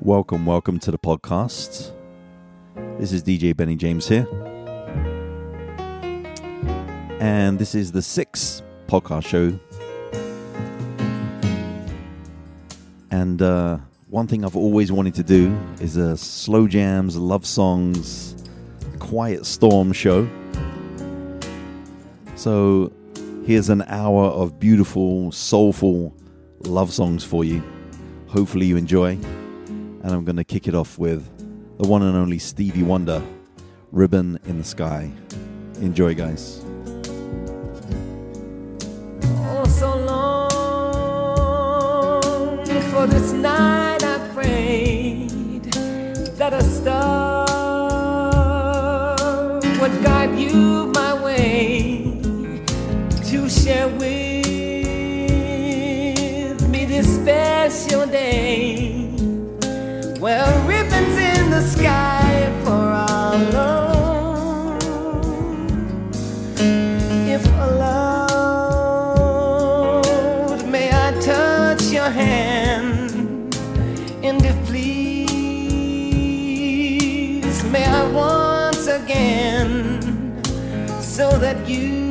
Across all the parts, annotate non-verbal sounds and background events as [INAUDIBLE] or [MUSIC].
Welcome, welcome to the podcast. This is DJ Benny James here. And this is the sixth podcast show. And uh, one thing I've always wanted to do is a slow jams, love songs, quiet storm show. So here's an hour of beautiful, soulful love songs for you. Hopefully you enjoy and I'm going to kick it off with the one and only Stevie Wonder, Ribbon in the Sky. Enjoy, guys. Oh, so long for this night I prayed that a star Well, ribbons in the sky for our love. If allowed, may I touch your hand? And if please, may I once again, so that you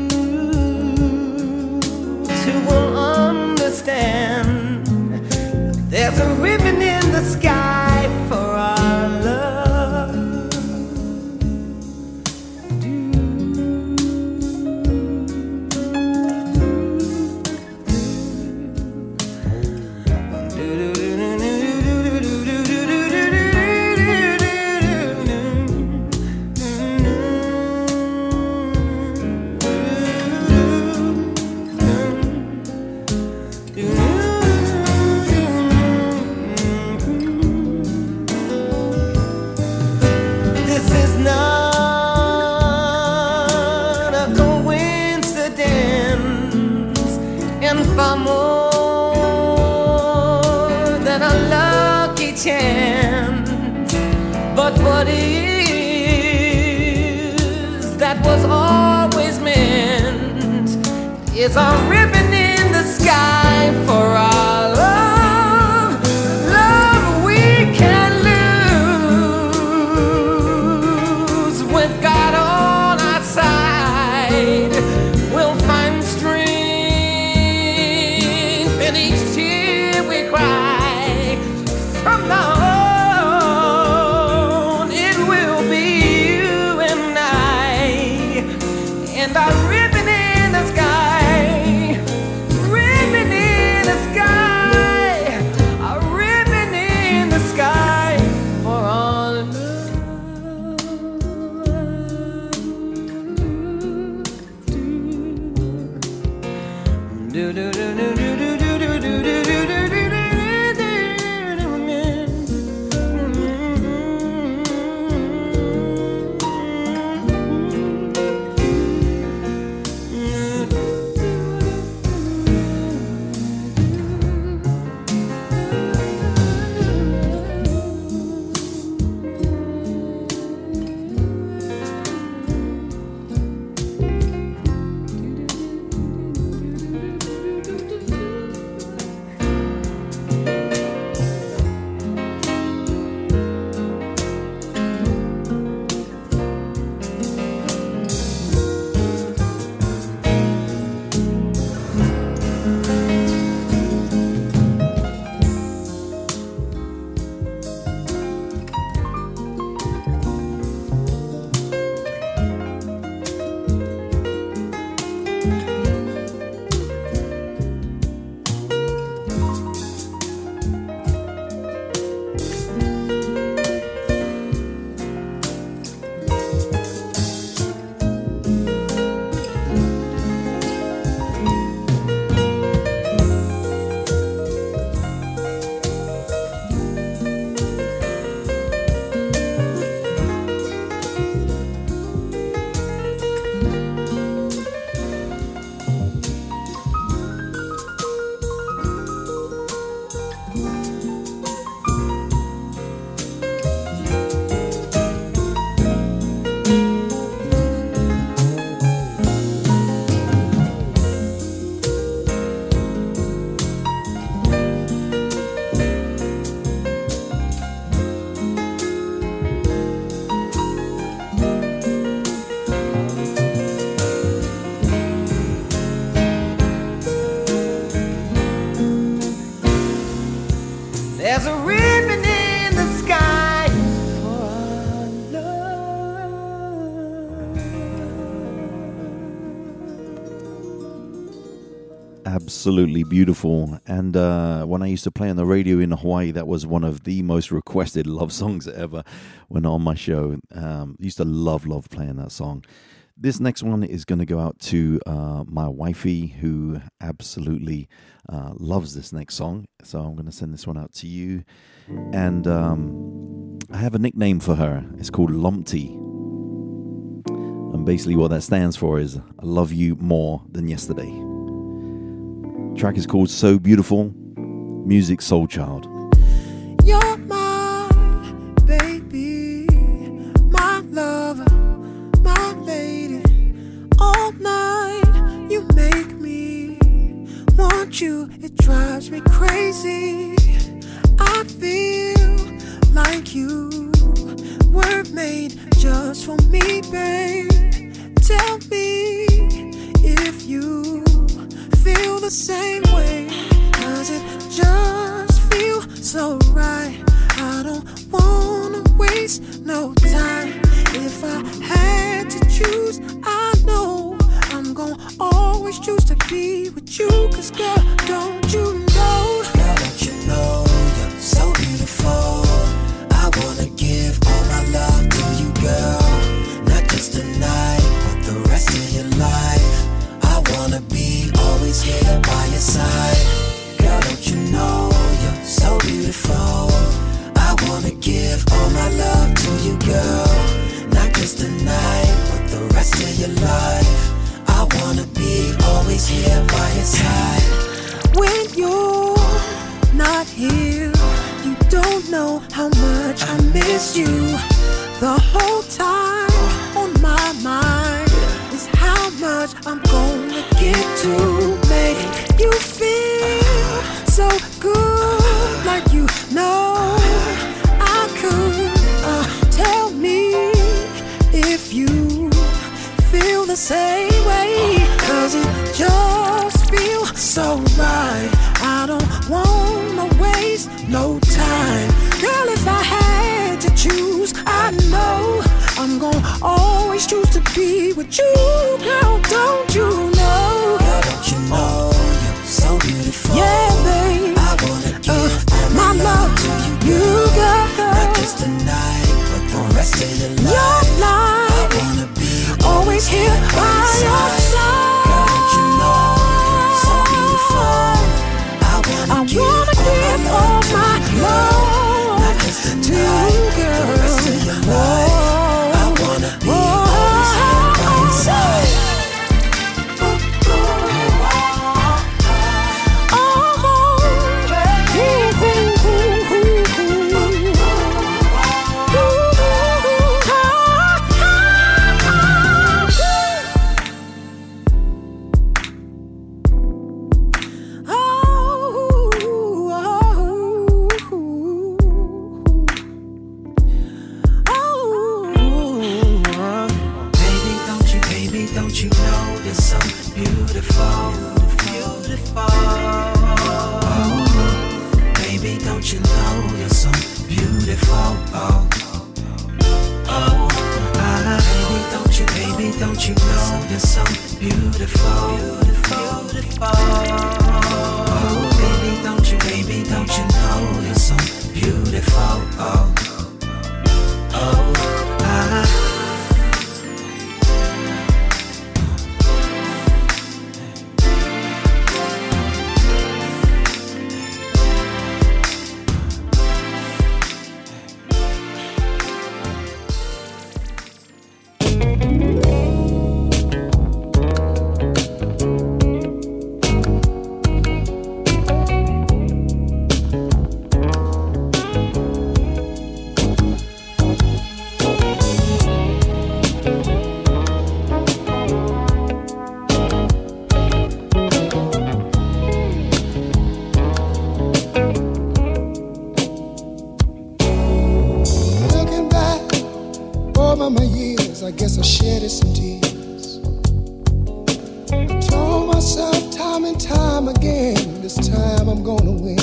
absolutely beautiful. And uh, when I used to play on the radio in Hawaii, that was one of the most requested [LAUGHS] love songs ever when on my show. Um, used to love, love playing that song. This next one is going to go out to uh, my wifey who absolutely uh, loves this next song. So I'm going to send this one out to you. And um, I have a nickname for her. It's called Lumpty. And basically, what that stands for is I love you more than yesterday. Track is called So Beautiful, Musiq Soulchild. You're my baby, my lover, my lady. All night you make me want you, it drives me crazy. I feel like you were made just for me, babe. Tell me if you feel the same way. Does it just feel so right? I don't wanna waste no time. If I had to choose, I know I'm gonna always choose to be with you. Cause girl, guess I shedded some tears. I told myself time and time again, this time I'm gonna win.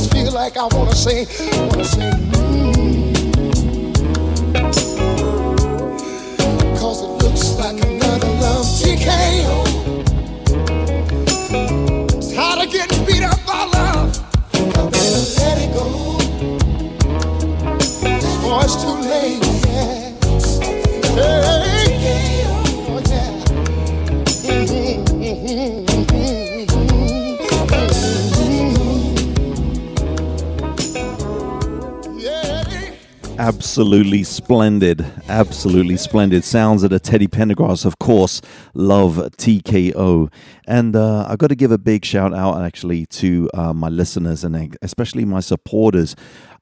Just feel like I wanna say, wanna say, mm. Cause it looks like another love TKO. Tired of getting beat up by love. I better let it go. Before it's too late. Absolutely splendid. Absolutely splendid. Sounds of the Teddy Pendergrass, of course. Love TKO. And uh, I've got to give a big shout out actually to uh, my listeners and especially my supporters.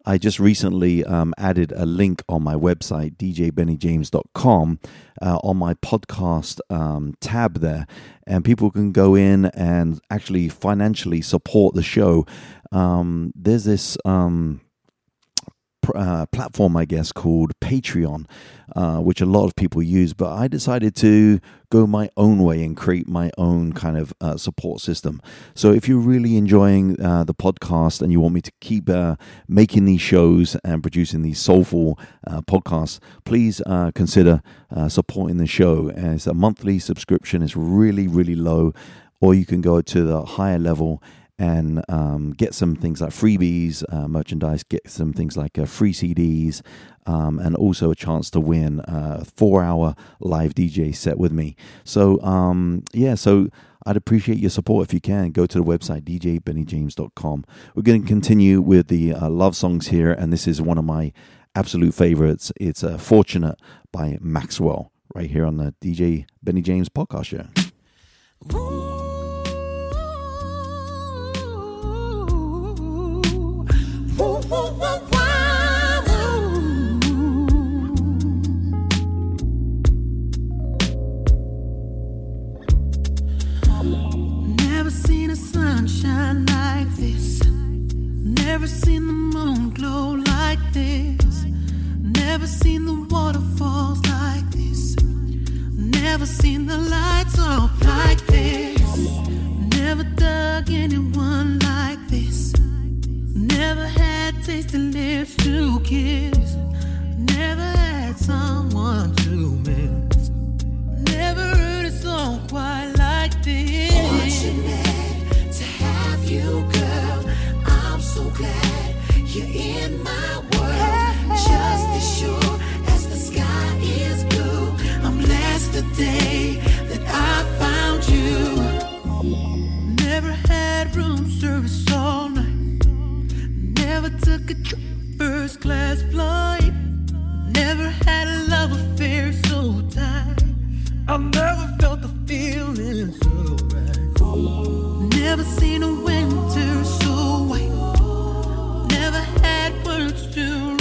I just recently um, added a link on my website, djbennyjames.com, uh, on my podcast um, tab there. And people can go in and actually financially support the show. Um, there's this. Um, uh, platform, I guess, called Patreon, uh, which a lot of people use. But I decided to go my own way and create my own kind of uh, support system. So if you're really enjoying uh, the podcast and you want me to keep uh, making these shows and producing these soulful uh, podcasts, please consider supporting the show. It's a monthly subscription. It's really, really low. Or you can go to the higher level and um, get some things like freebies, uh, merchandise, get some things like uh, free CDs, um, and also a chance to win a four hour live DJ set with me. So, um, yeah, so I'd appreciate your support if you can. Go to the website, djbennyjames.com. We're going to continue with the uh, love songs here, and this is one of my absolute favorites. It's uh, Fortunate by Maxwell, right here on the DJ Benny James podcast show. Never Never seen the moon glow like this. Never seen the waterfalls like this. Never seen the lights off like this. Never dug anyone like this. Never had tasted lips to kiss. Never had someone to miss. Never heard a song quite like this. Fortunate to have you, girl. So glad you're in my world. Just as sure as the sky is blue, I'm blessed today that I found you. Never had room service all night. Never took a first class flight. Never had a love affair so tight. I never felt the feeling so right. Never seen a winter. Had words to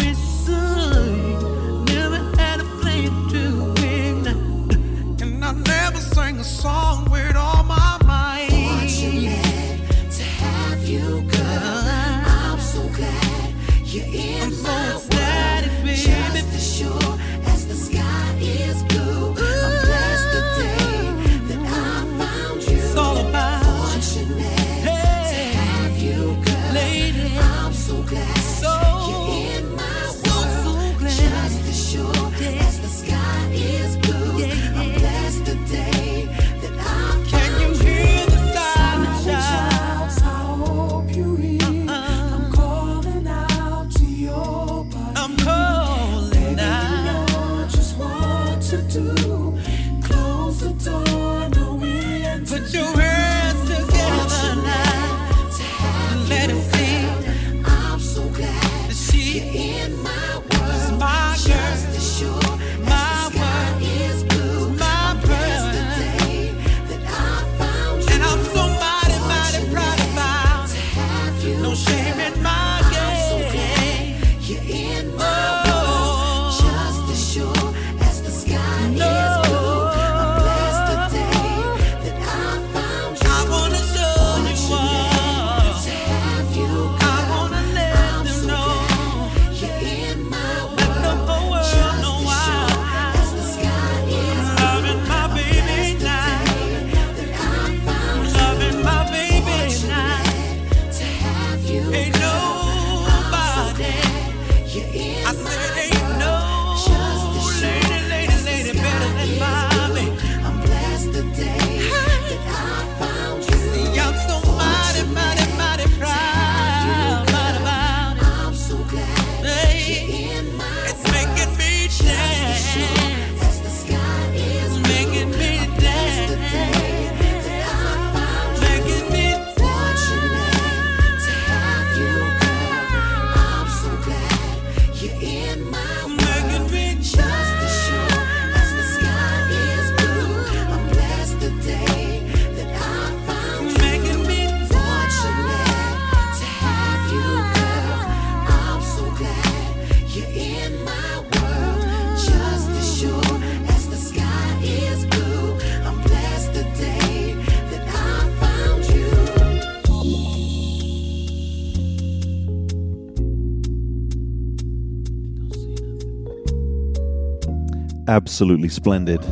Absolutely splendid.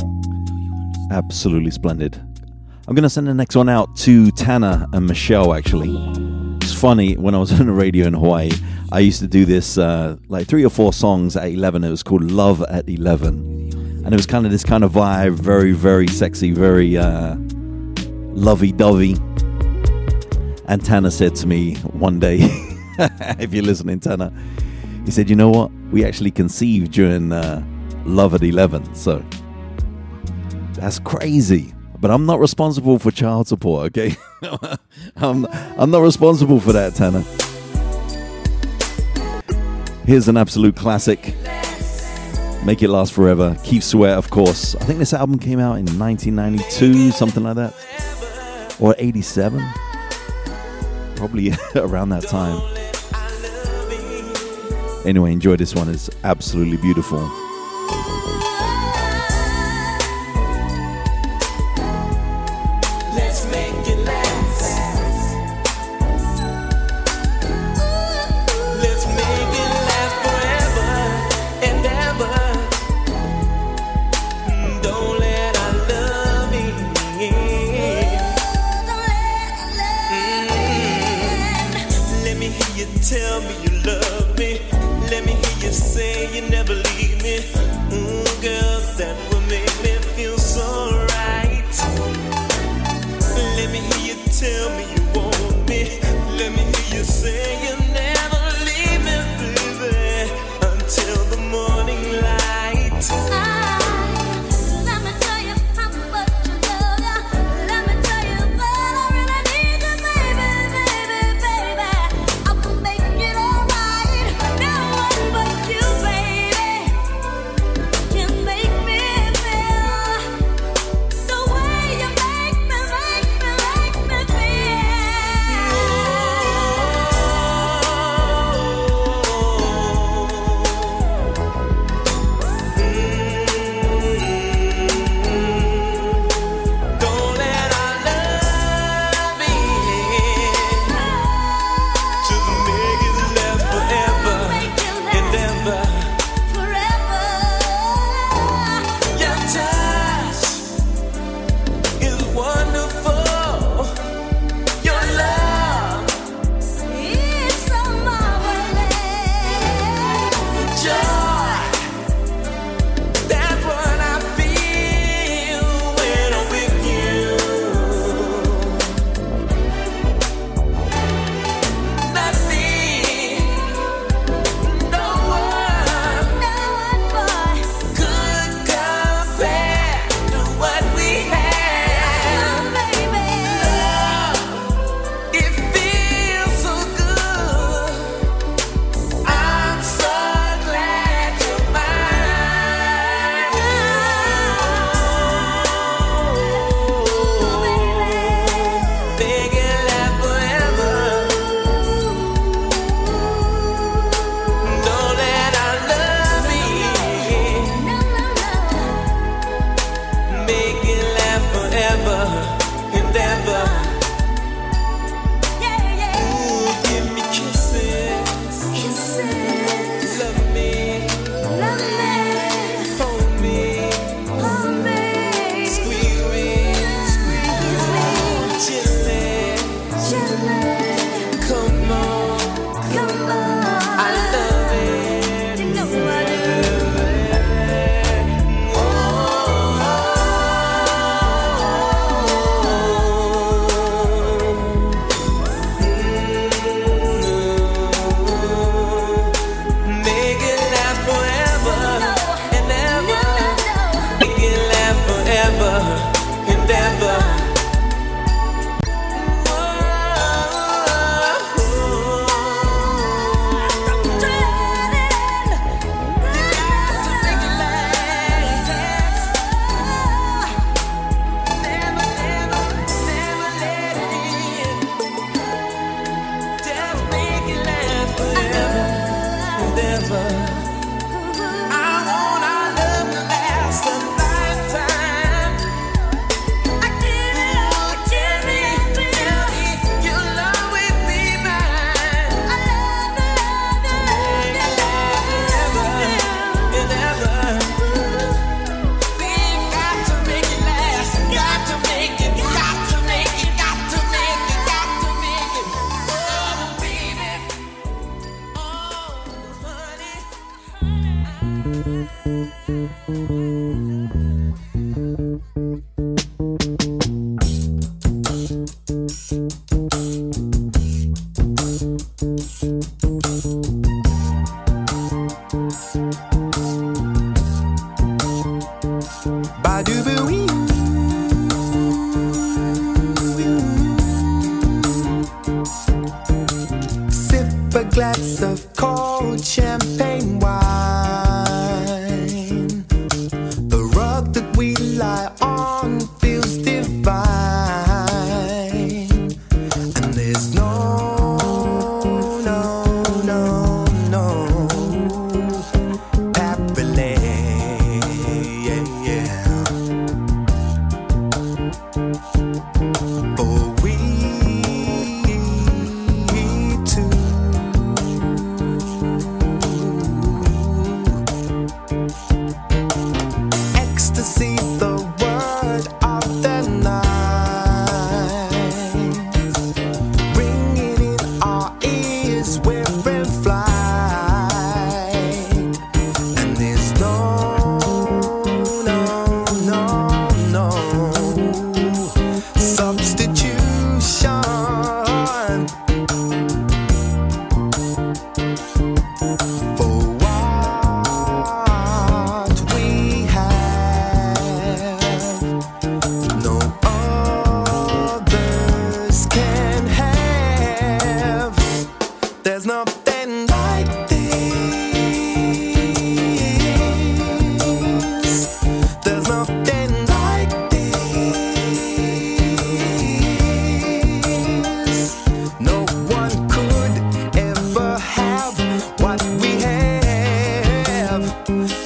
Absolutely splendid. I'm going to send the next one out to Tanner and Michelle, actually. It's funny, when I was [LAUGHS] on the radio in Hawaii, I used to do this uh, like three or four songs at 11. It was called Love at 11. And it was kind of this kind of vibe, very, very sexy, very uh, lovey dovey. And Tanner said to me one day, [LAUGHS] if you're listening, Tanner, he said, You know what? We actually conceived during uh, Love at 11. So that's crazy. But I'm not responsible for child support, okay? [LAUGHS] I'm, I'm not responsible for that, Tanner. Here's an absolute classic. Make It Last Forever. Keith Sweat, of course. I think this album came out in 1992, something like that. Or 87. Probably [LAUGHS] around that time. Anyway, enjoy this one. It's absolutely beautiful. Glass of cold champagne wine.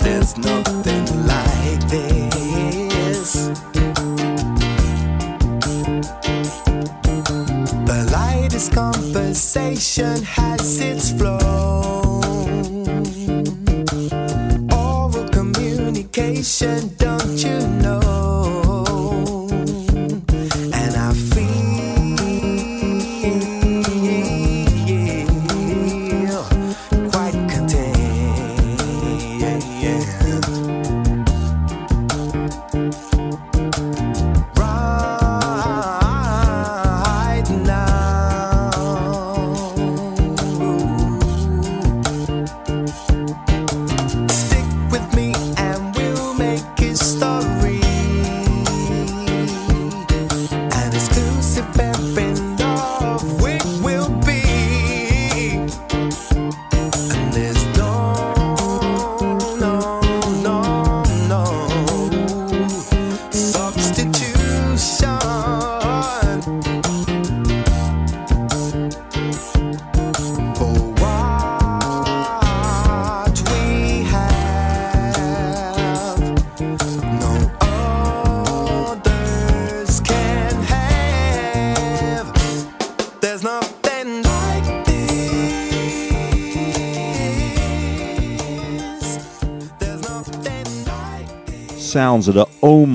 There's nothing like this. The lightest conversation has its flow. Oral communication, don't you?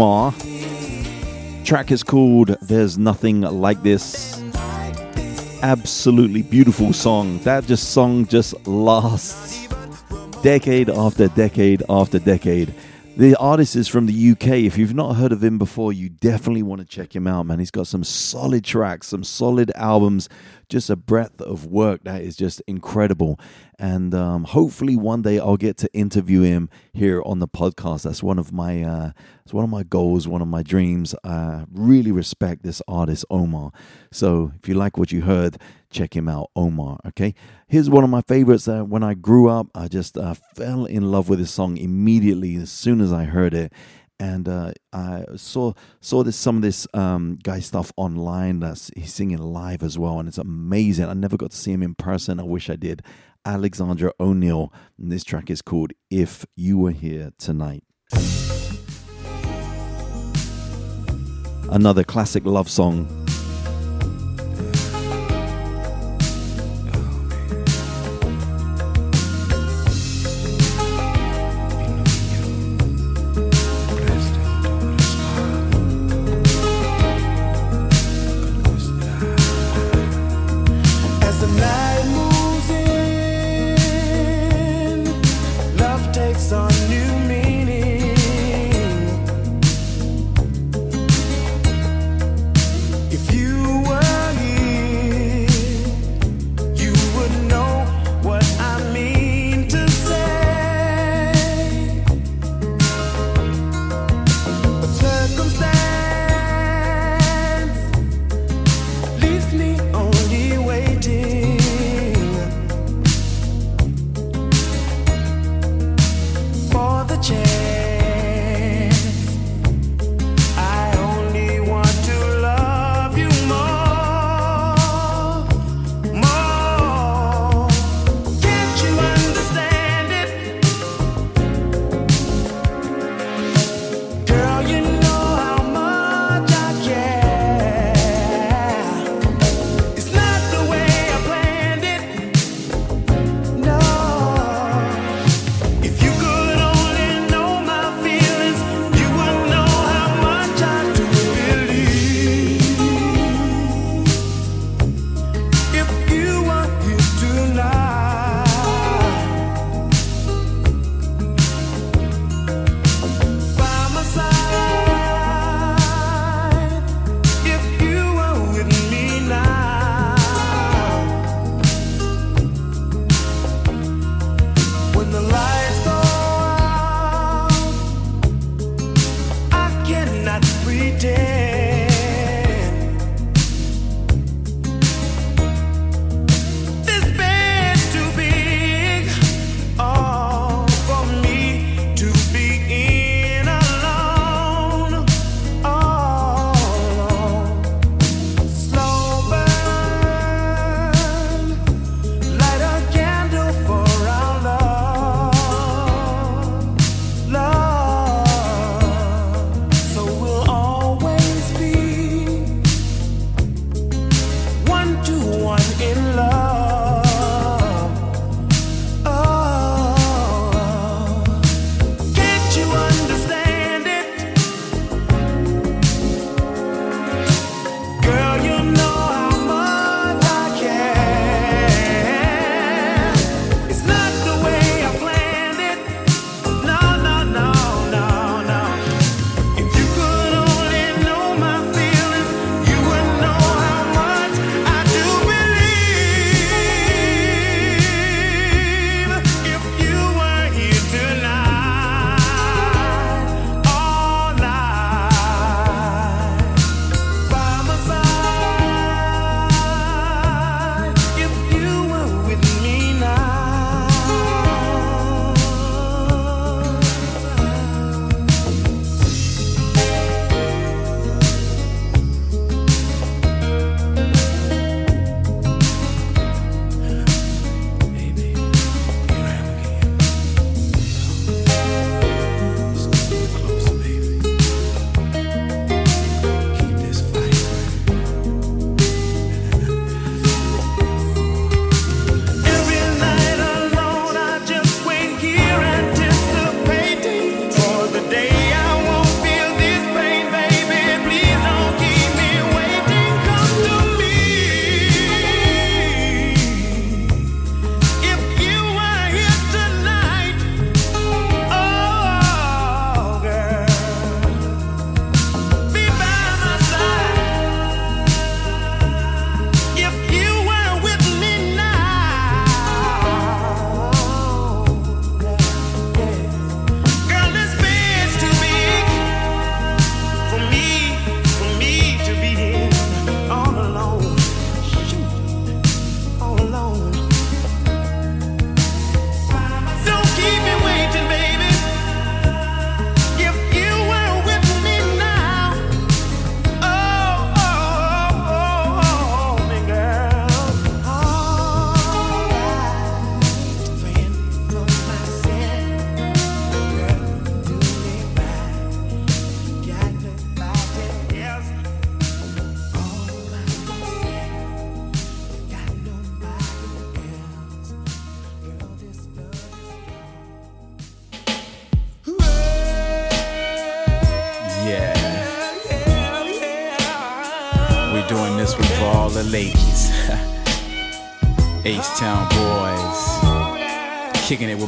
Omar. Track is called There's Nothing Like This. Absolutely beautiful song. That just song just lasts decade after decade after decade. The artist is from the UK. If you've not heard of him before, you definitely want to check him out, man. He's got some solid tracks, some solid albums, just a breadth of work that is just incredible. And um, hopefully, one day I'll get to interview him here on the podcast. That's one of my uh, it's one of my goals, one of my dreams. I really respect this artist, Omar. So if you like what you heard, check him out, Omar. Okay, here's one of my favorites. Uh, when I grew up, I just uh, fell in love with this song immediately as soon as I heard it. And uh, I saw saw this some of this um, guy stuff online. That's he's singing live as well, and it's amazing. I never got to see him in person. I wish I did. Alexander O'Neal, and this track is called "If You Were Here Tonight." Another classic love song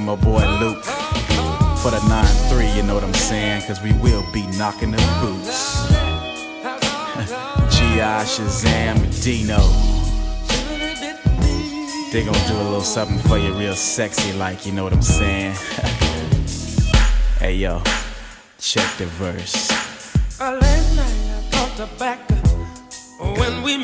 my boy Luke. For the 9-3, you know what I'm saying? Cause we will be knocking the boots. [LAUGHS] G.I. Shazam Dino. They gonna do a little something for you real sexy like, you know what I'm saying? [LAUGHS] hey yo, check the verse. Uh, last night I thought about when we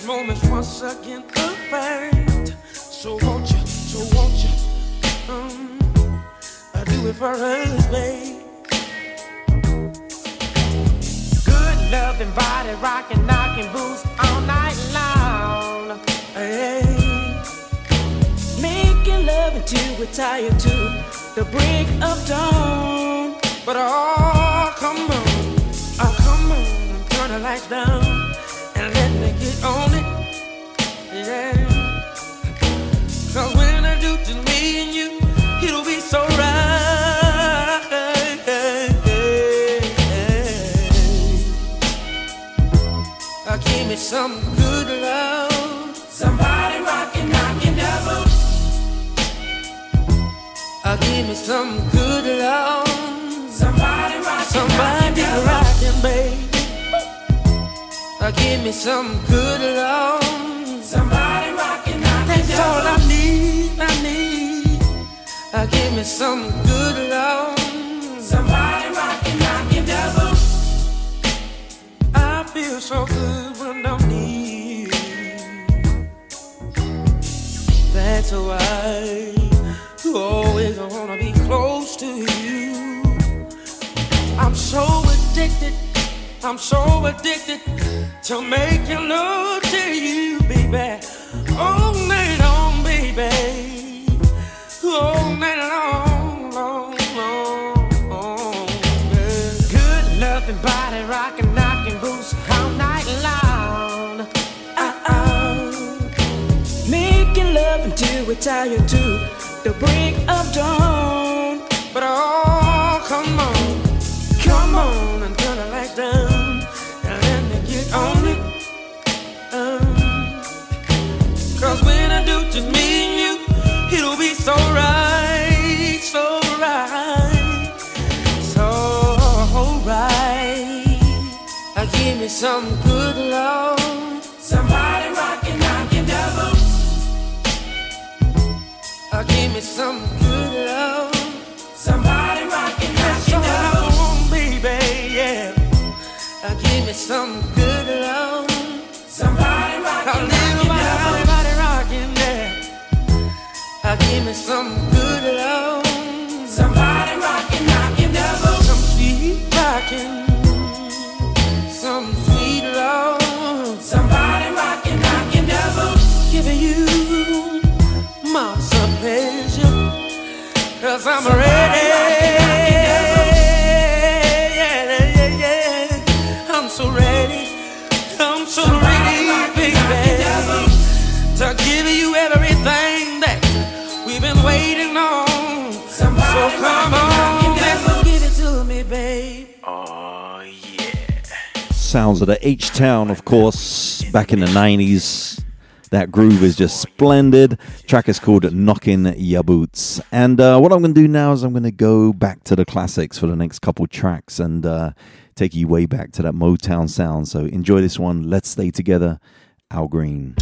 these moments once again fact. So won't you, so won't you, um, I do it for us, babe. Good loving body rocking, knocking boots all night long. Hey. Making love until we're tired to the break of dawn. But oh, come on, oh, come on, turn the lights down on it. Yeah. Cause when I do just me and you, it'll be so right. Uh, give me some good love. Somebody rockin', knockin' double. Uh, give me some good love. Somebody rockin', somebody rockin'. Give me some good love. Somebody rockin', knockin' That's all I need, I need. Uh, give me some good love. Somebody rockin', knockin' double. I feel so good when I'm near. That's why you always wanna be close to you. I'm so addicted. I'm so addicted to make making love to you, baby. All night long, baby. All night long, long, long, long. yeah. Good loving body, rocking, knocking boots all night long. Uh-oh. Making love until we're tired to the break of dawn. But oh, come on, some good love. Somebody rockin', knockin' double. Uh, give me some good love. Somebody rockin', knockin' double. Want, baby, yeah. Uh, give me some good love. Somebody rockin', knockin' double. Everybody rockin', yeah. Uh, give me some I'm ready. Yeah, yeah, yeah. I'm so ready. I'm so ready, baby. To give you everything that we've been waiting on. So come on, let's give it to me, babe. Oh yeah. Sounds of the H Town, of course, back in the 90s. That groove is just splendid. Track is called Knocking Ya Boots. And uh, what I'm going to do now is I'm going to go back to the classics for the next couple tracks and uh, take you way back to that Motown sound. So enjoy this one. Let's stay together. Al Green.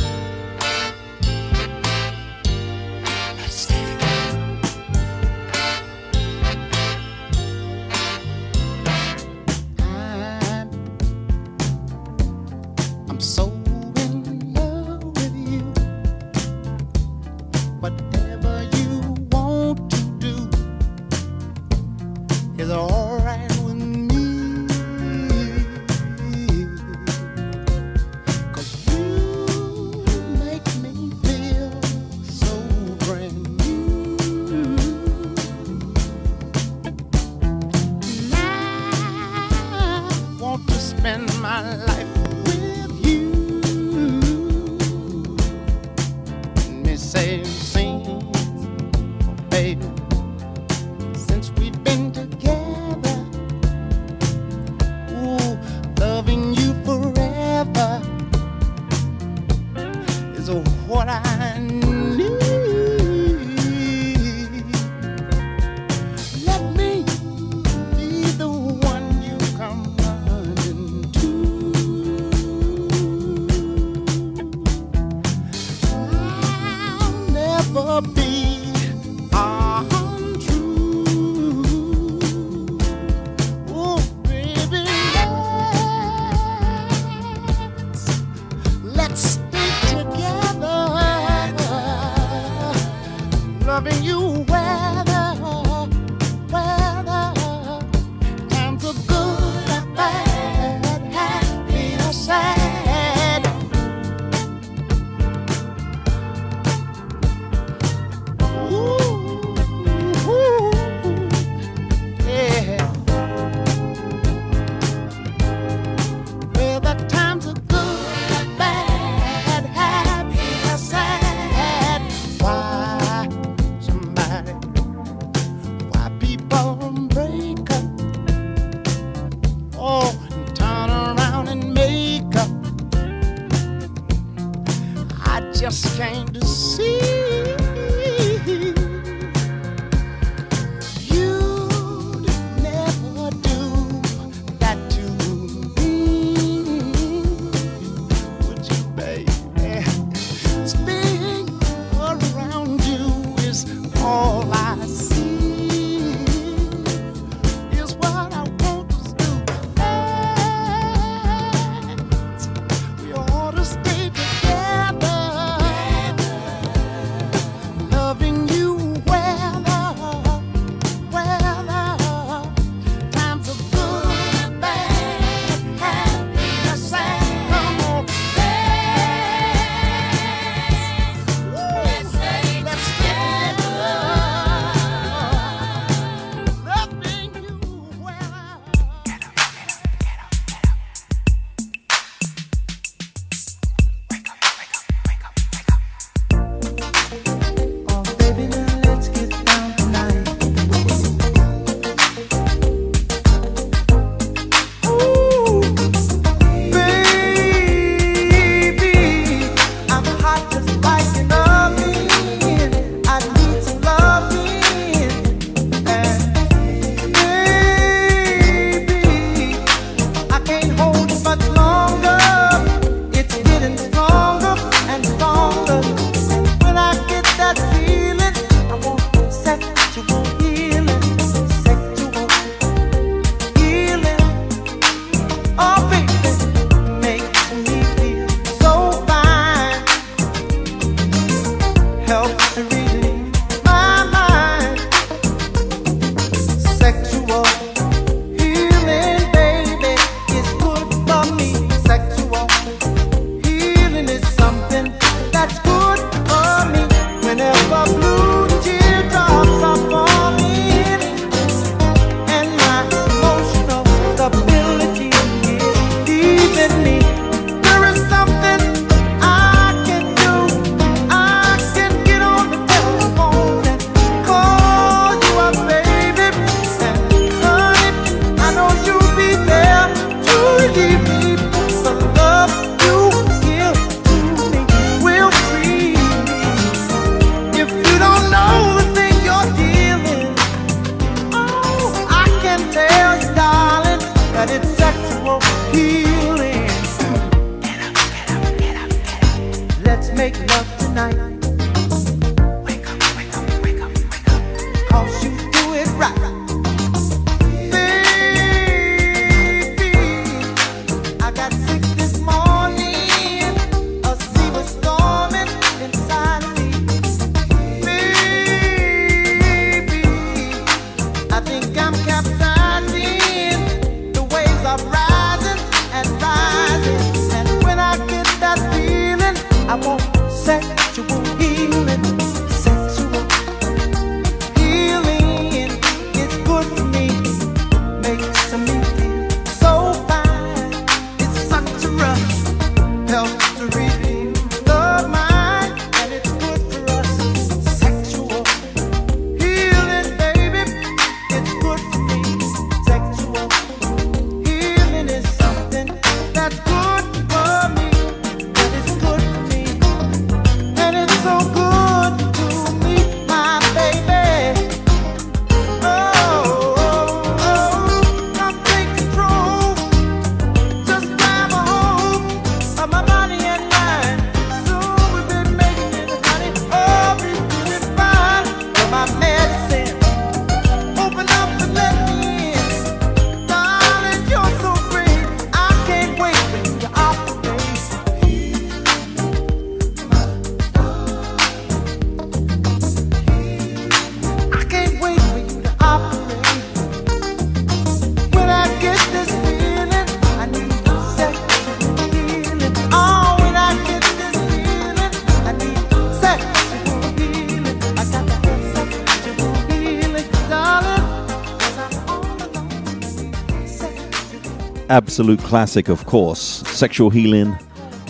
Absolute classic, of course. Sexual Healing,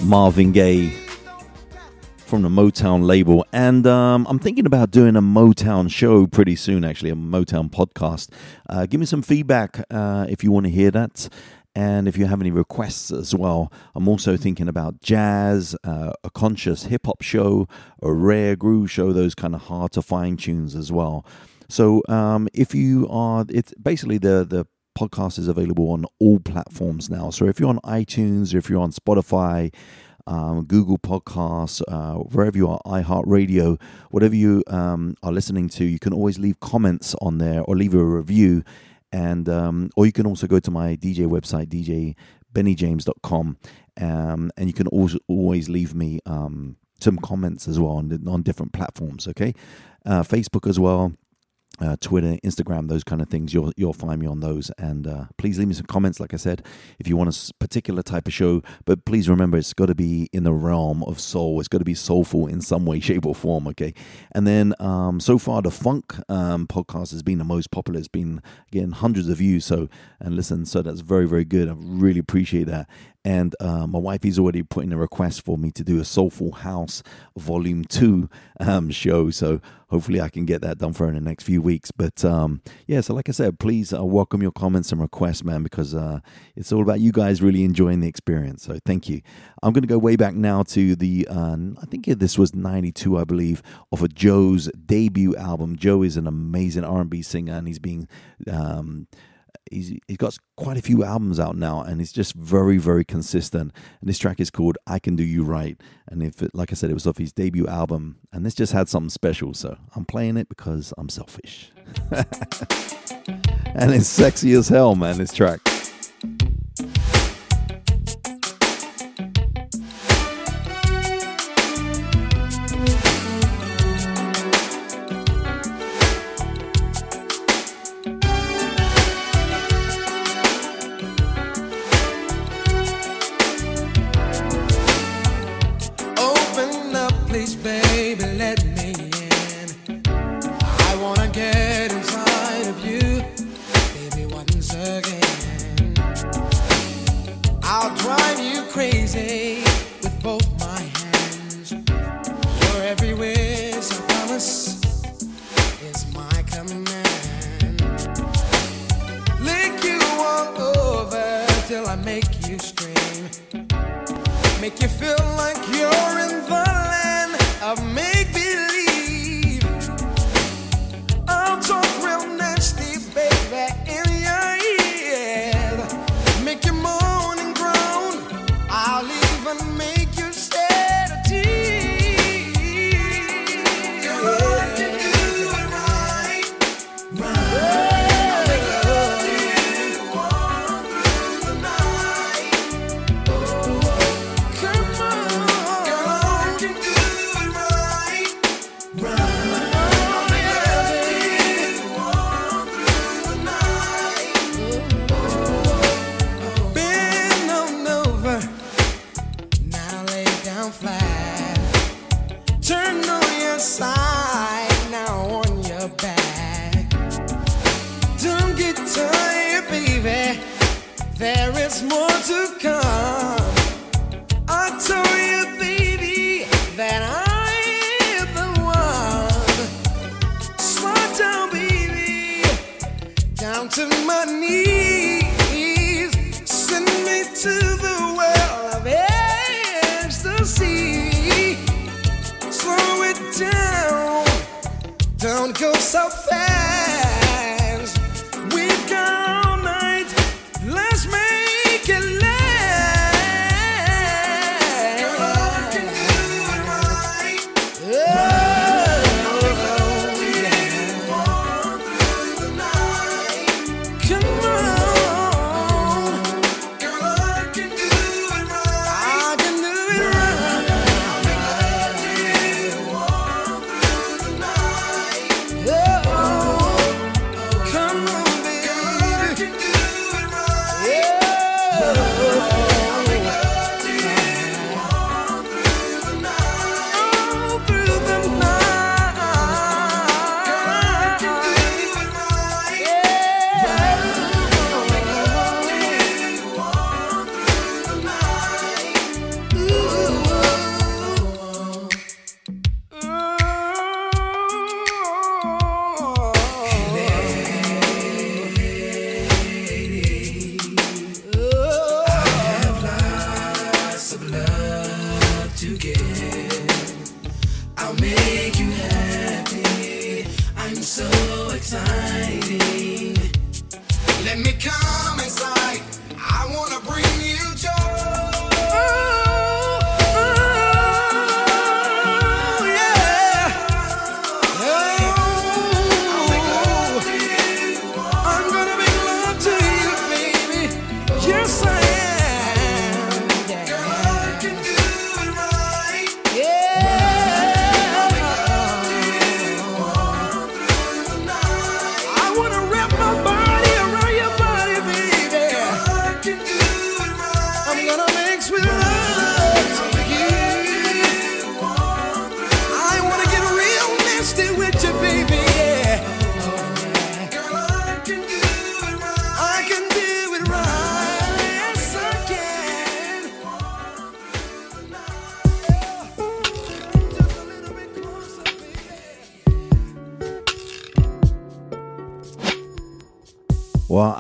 Marvin Gaye from the Motown label. And um, I'm thinking about doing a Motown show pretty soon, actually, a Motown podcast. Uh, give me some feedback uh, if you want to hear that. And if you have any requests as well, I'm also thinking about jazz, uh, a conscious hip hop show, a rare groove show, those kind of hard to find tunes as well. So um, if you are, it's basically the the podcast is available on all platforms now. So if you're on iTunes, or if you're on Spotify, um, Google Podcasts, uh, wherever you are, iHeartRadio, whatever you um, are listening to, you can always leave comments on there or leave a review. And um, or you can also go to my DJ website, djbennyjames.com, um, and you can also always leave me um, some comments as well on, on different platforms. Okay, uh, Facebook as well uh, Twitter, Instagram, those kind of things. You'll you'll find me on those. And uh, please leave me some comments. Like I said, if you want a particular type of show, but please remember it's got to be in the realm of soul. It's got to be soulful in some way, [LAUGHS] shape, or form. Okay. And then um, so far, the funk um, podcast has been the most popular. It's been getting hundreds of views. So and listen, so that's very very good. I really appreciate that. And uh, my wife is already putting a request for me to do a Soulful House Volume 2 um, show. So hopefully I can get that done for her in the next few weeks. But um, yeah, so like I said, please uh, welcome your comments and requests, man, because uh, it's all about you guys really enjoying the experience. So thank you. I'm going to go way back now to the, uh, I think this was 92, I believe, of a Joe's debut album. Joe is an amazing R&B singer and he's being... Um, he's he's got quite a few albums out now and he's just very very consistent. And this track is called i can do you right. And if it, like i said it was off his debut album and this just had something special. So i'm playing it because i'm selfish. [LAUGHS] And it's sexy as hell man this track You're everywhere, promise is my command. Lick you all over till I make you scream. Make you feel like you're in the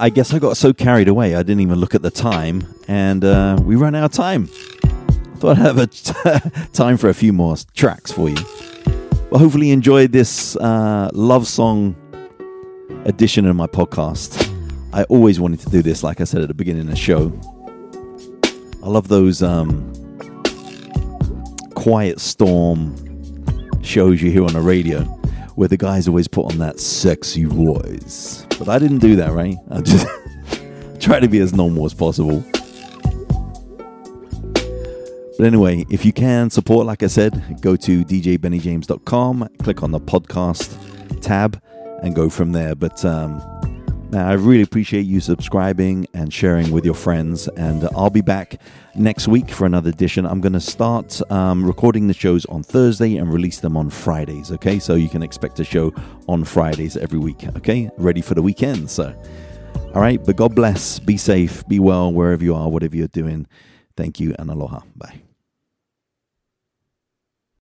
I guess I got so carried away, I didn't even look at the time, and uh, we ran out of time. Thought I'd have a [LAUGHS] time for a few more tracks for you. Well, hopefully, you enjoyed this uh, love song edition of my podcast. I always wanted to do this, like I said at the beginning of the show. I love those um, quiet storm shows you hear on the radio where the guys always put on that sexy voice. But I didn't do that, right? I just [LAUGHS] try to be as normal as possible. But anyway, if you can support, like I said, go to djbennyjames.com, click on the podcast tab, and go from there. But um, I really appreciate you subscribing and sharing with your friends. And I'll be back next week for another edition. I'm going to start um, recording the shows on Thursday and release them on Fridays. Okay, so you can expect a show on Fridays every week. Okay, ready for the weekend. So, all right, but God bless. Be safe. Be well wherever you are, whatever you're doing. Thank you and aloha. Bye.